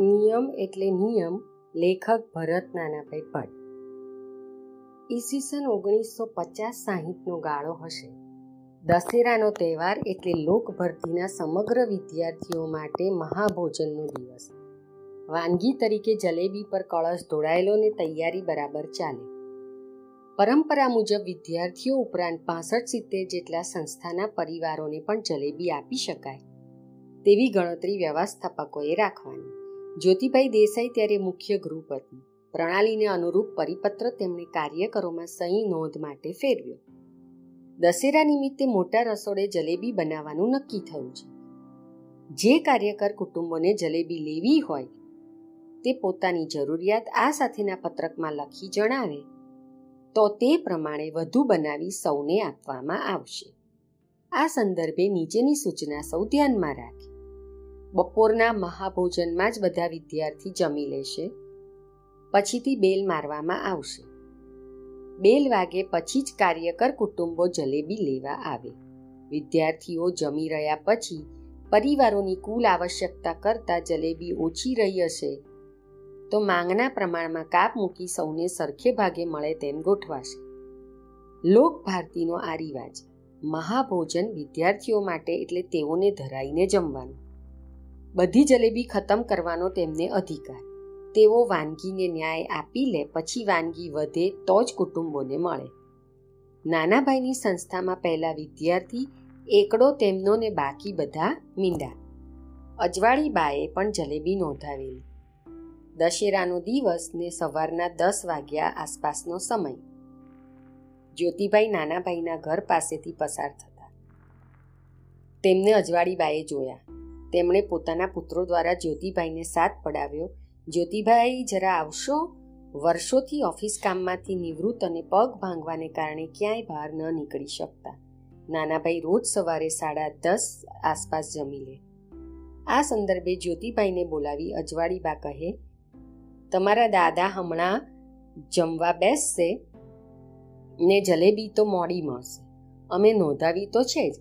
નિયમ એટલે નિયમ લેખક ભરત નાનાભાઈ ભટ્ટ. ઈસવીસન ઓગણીસો પચાસ સાહીઠનો ગાળો હશે. દશેરાનો તહેવાર એટલે લોકભરતીના સમગ્ર વિદ્યાર્થીઓ માટે મહાભોજનનો દિવસ. વાનગી તરીકે જલેબી પર કળશ ઢોળાયેલો ને તૈયારી બરાબર ચાલે. પરંપરા મુજબ વિદ્યાર્થીઓ ઉપરાંત પાસઠ સિત્તેર જેટલા સંસ્થાના પરિવારોને પણ જલેબી આપી શકાય. તેવી ગણતરી વ્યવસ્થાપકોએ રાખવાની. જ્યોતિભાઈ દેસાઈ ત્યારે મુખ્ય ગૃહપતિ. પ્રણાલીને અનુરૂપ પરિપત્ર તેમણે કાર્યકરોમાં સહી નોંધ માટે ફેરવ્યો. દશેરા નિમિત્તે મોટા રસોડે જલેબી બનાવવાનું નક્કી થયું છે. જે કાર્યકર કુટુંબોને જલેબી લેવી હોય, તે પોતાની જરૂરિયાત આ સાથેના પત્રકમાં લખી જણાવે, તો તે પ્રમાણે વધુ બનાવી સૌને આપવામાં આવશે. આ સંદર્ભે નીચેની સૂચના સૌ ધ્યાનમાં રાખે. બપોરના મહાભોજનમાં જ બધા વિદ્યાર્થી જમી લેશે. પછીથી બેલ મારવામાં આવશે. બેલ વાગે પછી જ કાર્યકર કુટુંબો જલેબી લેવા આવે. વિદ્યાર્થીઓ જમી રહ્યા પછી પરિવારોની કુલ આવશ્યકતા કરતાં જલેબી ઓછી રહી હશે. તો માંગના પ્રમાણમાં કાપ મૂકી સૌને સરખે ભાગે મળે તેમ ગોઠવાશે. લોક ભારતીનો આ રિવાજ. મહાભોજન વિદ્યાર્થીઓ માટે એટલે તેઓને ધરાઈને જમવાનું. બધી જલેબી ખતમ કરવાનો તેમને અધિકાર. તેઓ વાનગીને ન્યાય આપી લે, પછી વાનગી વધે તો જ કુટુંબોને મળે. નાનાભાઈની સંસ્થામાં પહેલા વિદ્યાર્થી, એકડો તેમનો ને બાકી બધા મીંડા. અજવાળી બાએ પણ જલેબી નોંધાવેલી. દશેરાનો દિવસ ને સવારના દસ વાગ્યા આસપાસનો સમય. જ્યોતિભાઈ નાનાભાઈના ઘર પાસેથી પસાર થતા. તેમને અજવાળી બાએ જોયા. તેમણે પોતાના પુત્રો દ્વારા જ્યોતિભાઈને સાથ પડાવ્યો. જ્યોતિભાઈ જરા આવશો? વર્ષોથી ઓફિસ કામમાંથી નિવૃત્ત અને પગ ભાંગવાને કારણે ક્યાંય બહાર ન નીકળી શકતા. નાનાભાઈ રોજ સવારે સાડા દસ આસપાસ જમી લે. આ સંદર્ભે જ્યોતિભાઈને બોલાવી અજવાળી બા કહે, તમારા દાદા હમણાં જમવા બેસશે? ને જલેબી તો મોડી મળશે. અમે નોંધાવી તો છે જ.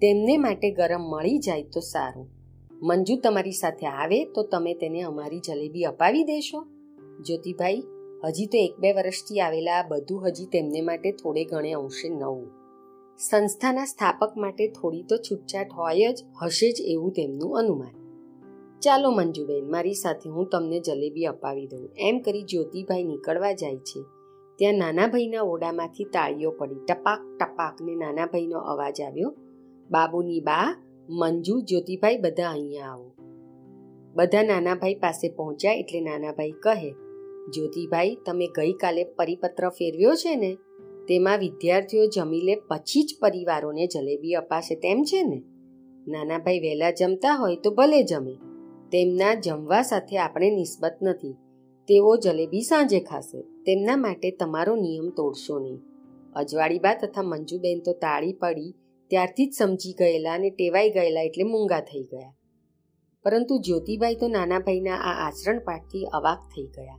તેમને માટે ગરમ મળી જાય તો સારું. મંજુ તમારી સાથે આવે તો તમે તેને અમારી જલેબી અપાવી દેશો. જ્યોતિભાઈ, હજી તો એક બે વર્ષથી આવેલા બધું હજી તેમને માટે થોડે ઘણે અંશે નવું. સંસ્થાના સ્થાપક માટે થોડી તો છૂટછાટ હોય જ, હશે જ એવું તેમનું અનુમાન. ચાલો મંજુબેન, મારી સાથે હું તમને જલેબી અપાવી દઉં. એમ કરી જ્યોતિભાઈ નીકળવા જાય છે. ત્યાં નાના ભાઈના ઓડામાંથી તાળીઓ પડી. ટપાક ટપાક ને નાના ભાઈનો અવાજ આવ્યો. બાબુની બા મંજુ, જ્યોતિભાઈ બધા અહીંયા આવો. બધા નાનાભાઈ પાસે પહોંચ્યા એટલે નાનાભાઈ કહે, જ્યોતિભાઈ, તમે ગઈકાલે પરિપત્ર ફેરવ્યો છે ને? તેમાં વિદ્યાર્થીઓ જમી લે પછી જ પરિવારોને જલેબી અપાશે તેમ છે ને? નાનાભાઈ વહેલા જમતા હોય તો ભલે જમે. તેમના જમવા સાથે આપણે નિસ્બત નથી. તેઓ જલેબી સાંજે ખાશે. તેમના માટે તમારો નિયમ તોડશો નહીં. અજવાળીબા તથા મંજુબેન તો તાળી પડી ત્યારથી જ સમજી ગયેલા અને ટેવાઈ ગયેલા એટલે મૂંગા થઈ ગયા. પરંતુ જ્યોતિભાઈ તો નાનાભાઈના આ આચરણ પાઠથી અવાક થઈ ગયા.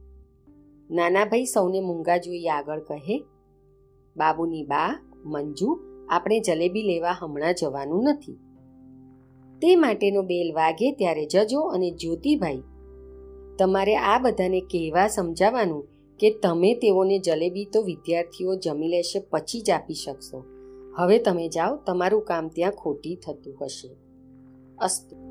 નાનાભાઈ સૌને મૂંગા જોઈ આગળ કહે, બાબુની બા, મંજુ, આપણે જલેબી લેવા હમણાં જવાનું નથી. તે માટેનો બેલ વાગે ત્યારે જજો અને જ્યોતિભાઈ તમારે આ બધાને કહેવા સમજાવવાનું કે તમે તેઓને જલેબી તો વિદ્યાર્થીઓ જમી લેશે પછી જ આપી શકશો. હવે તમે જાઓ તમારું કામ ત્યાં ખોટી થતું હશે. અસ્તુ.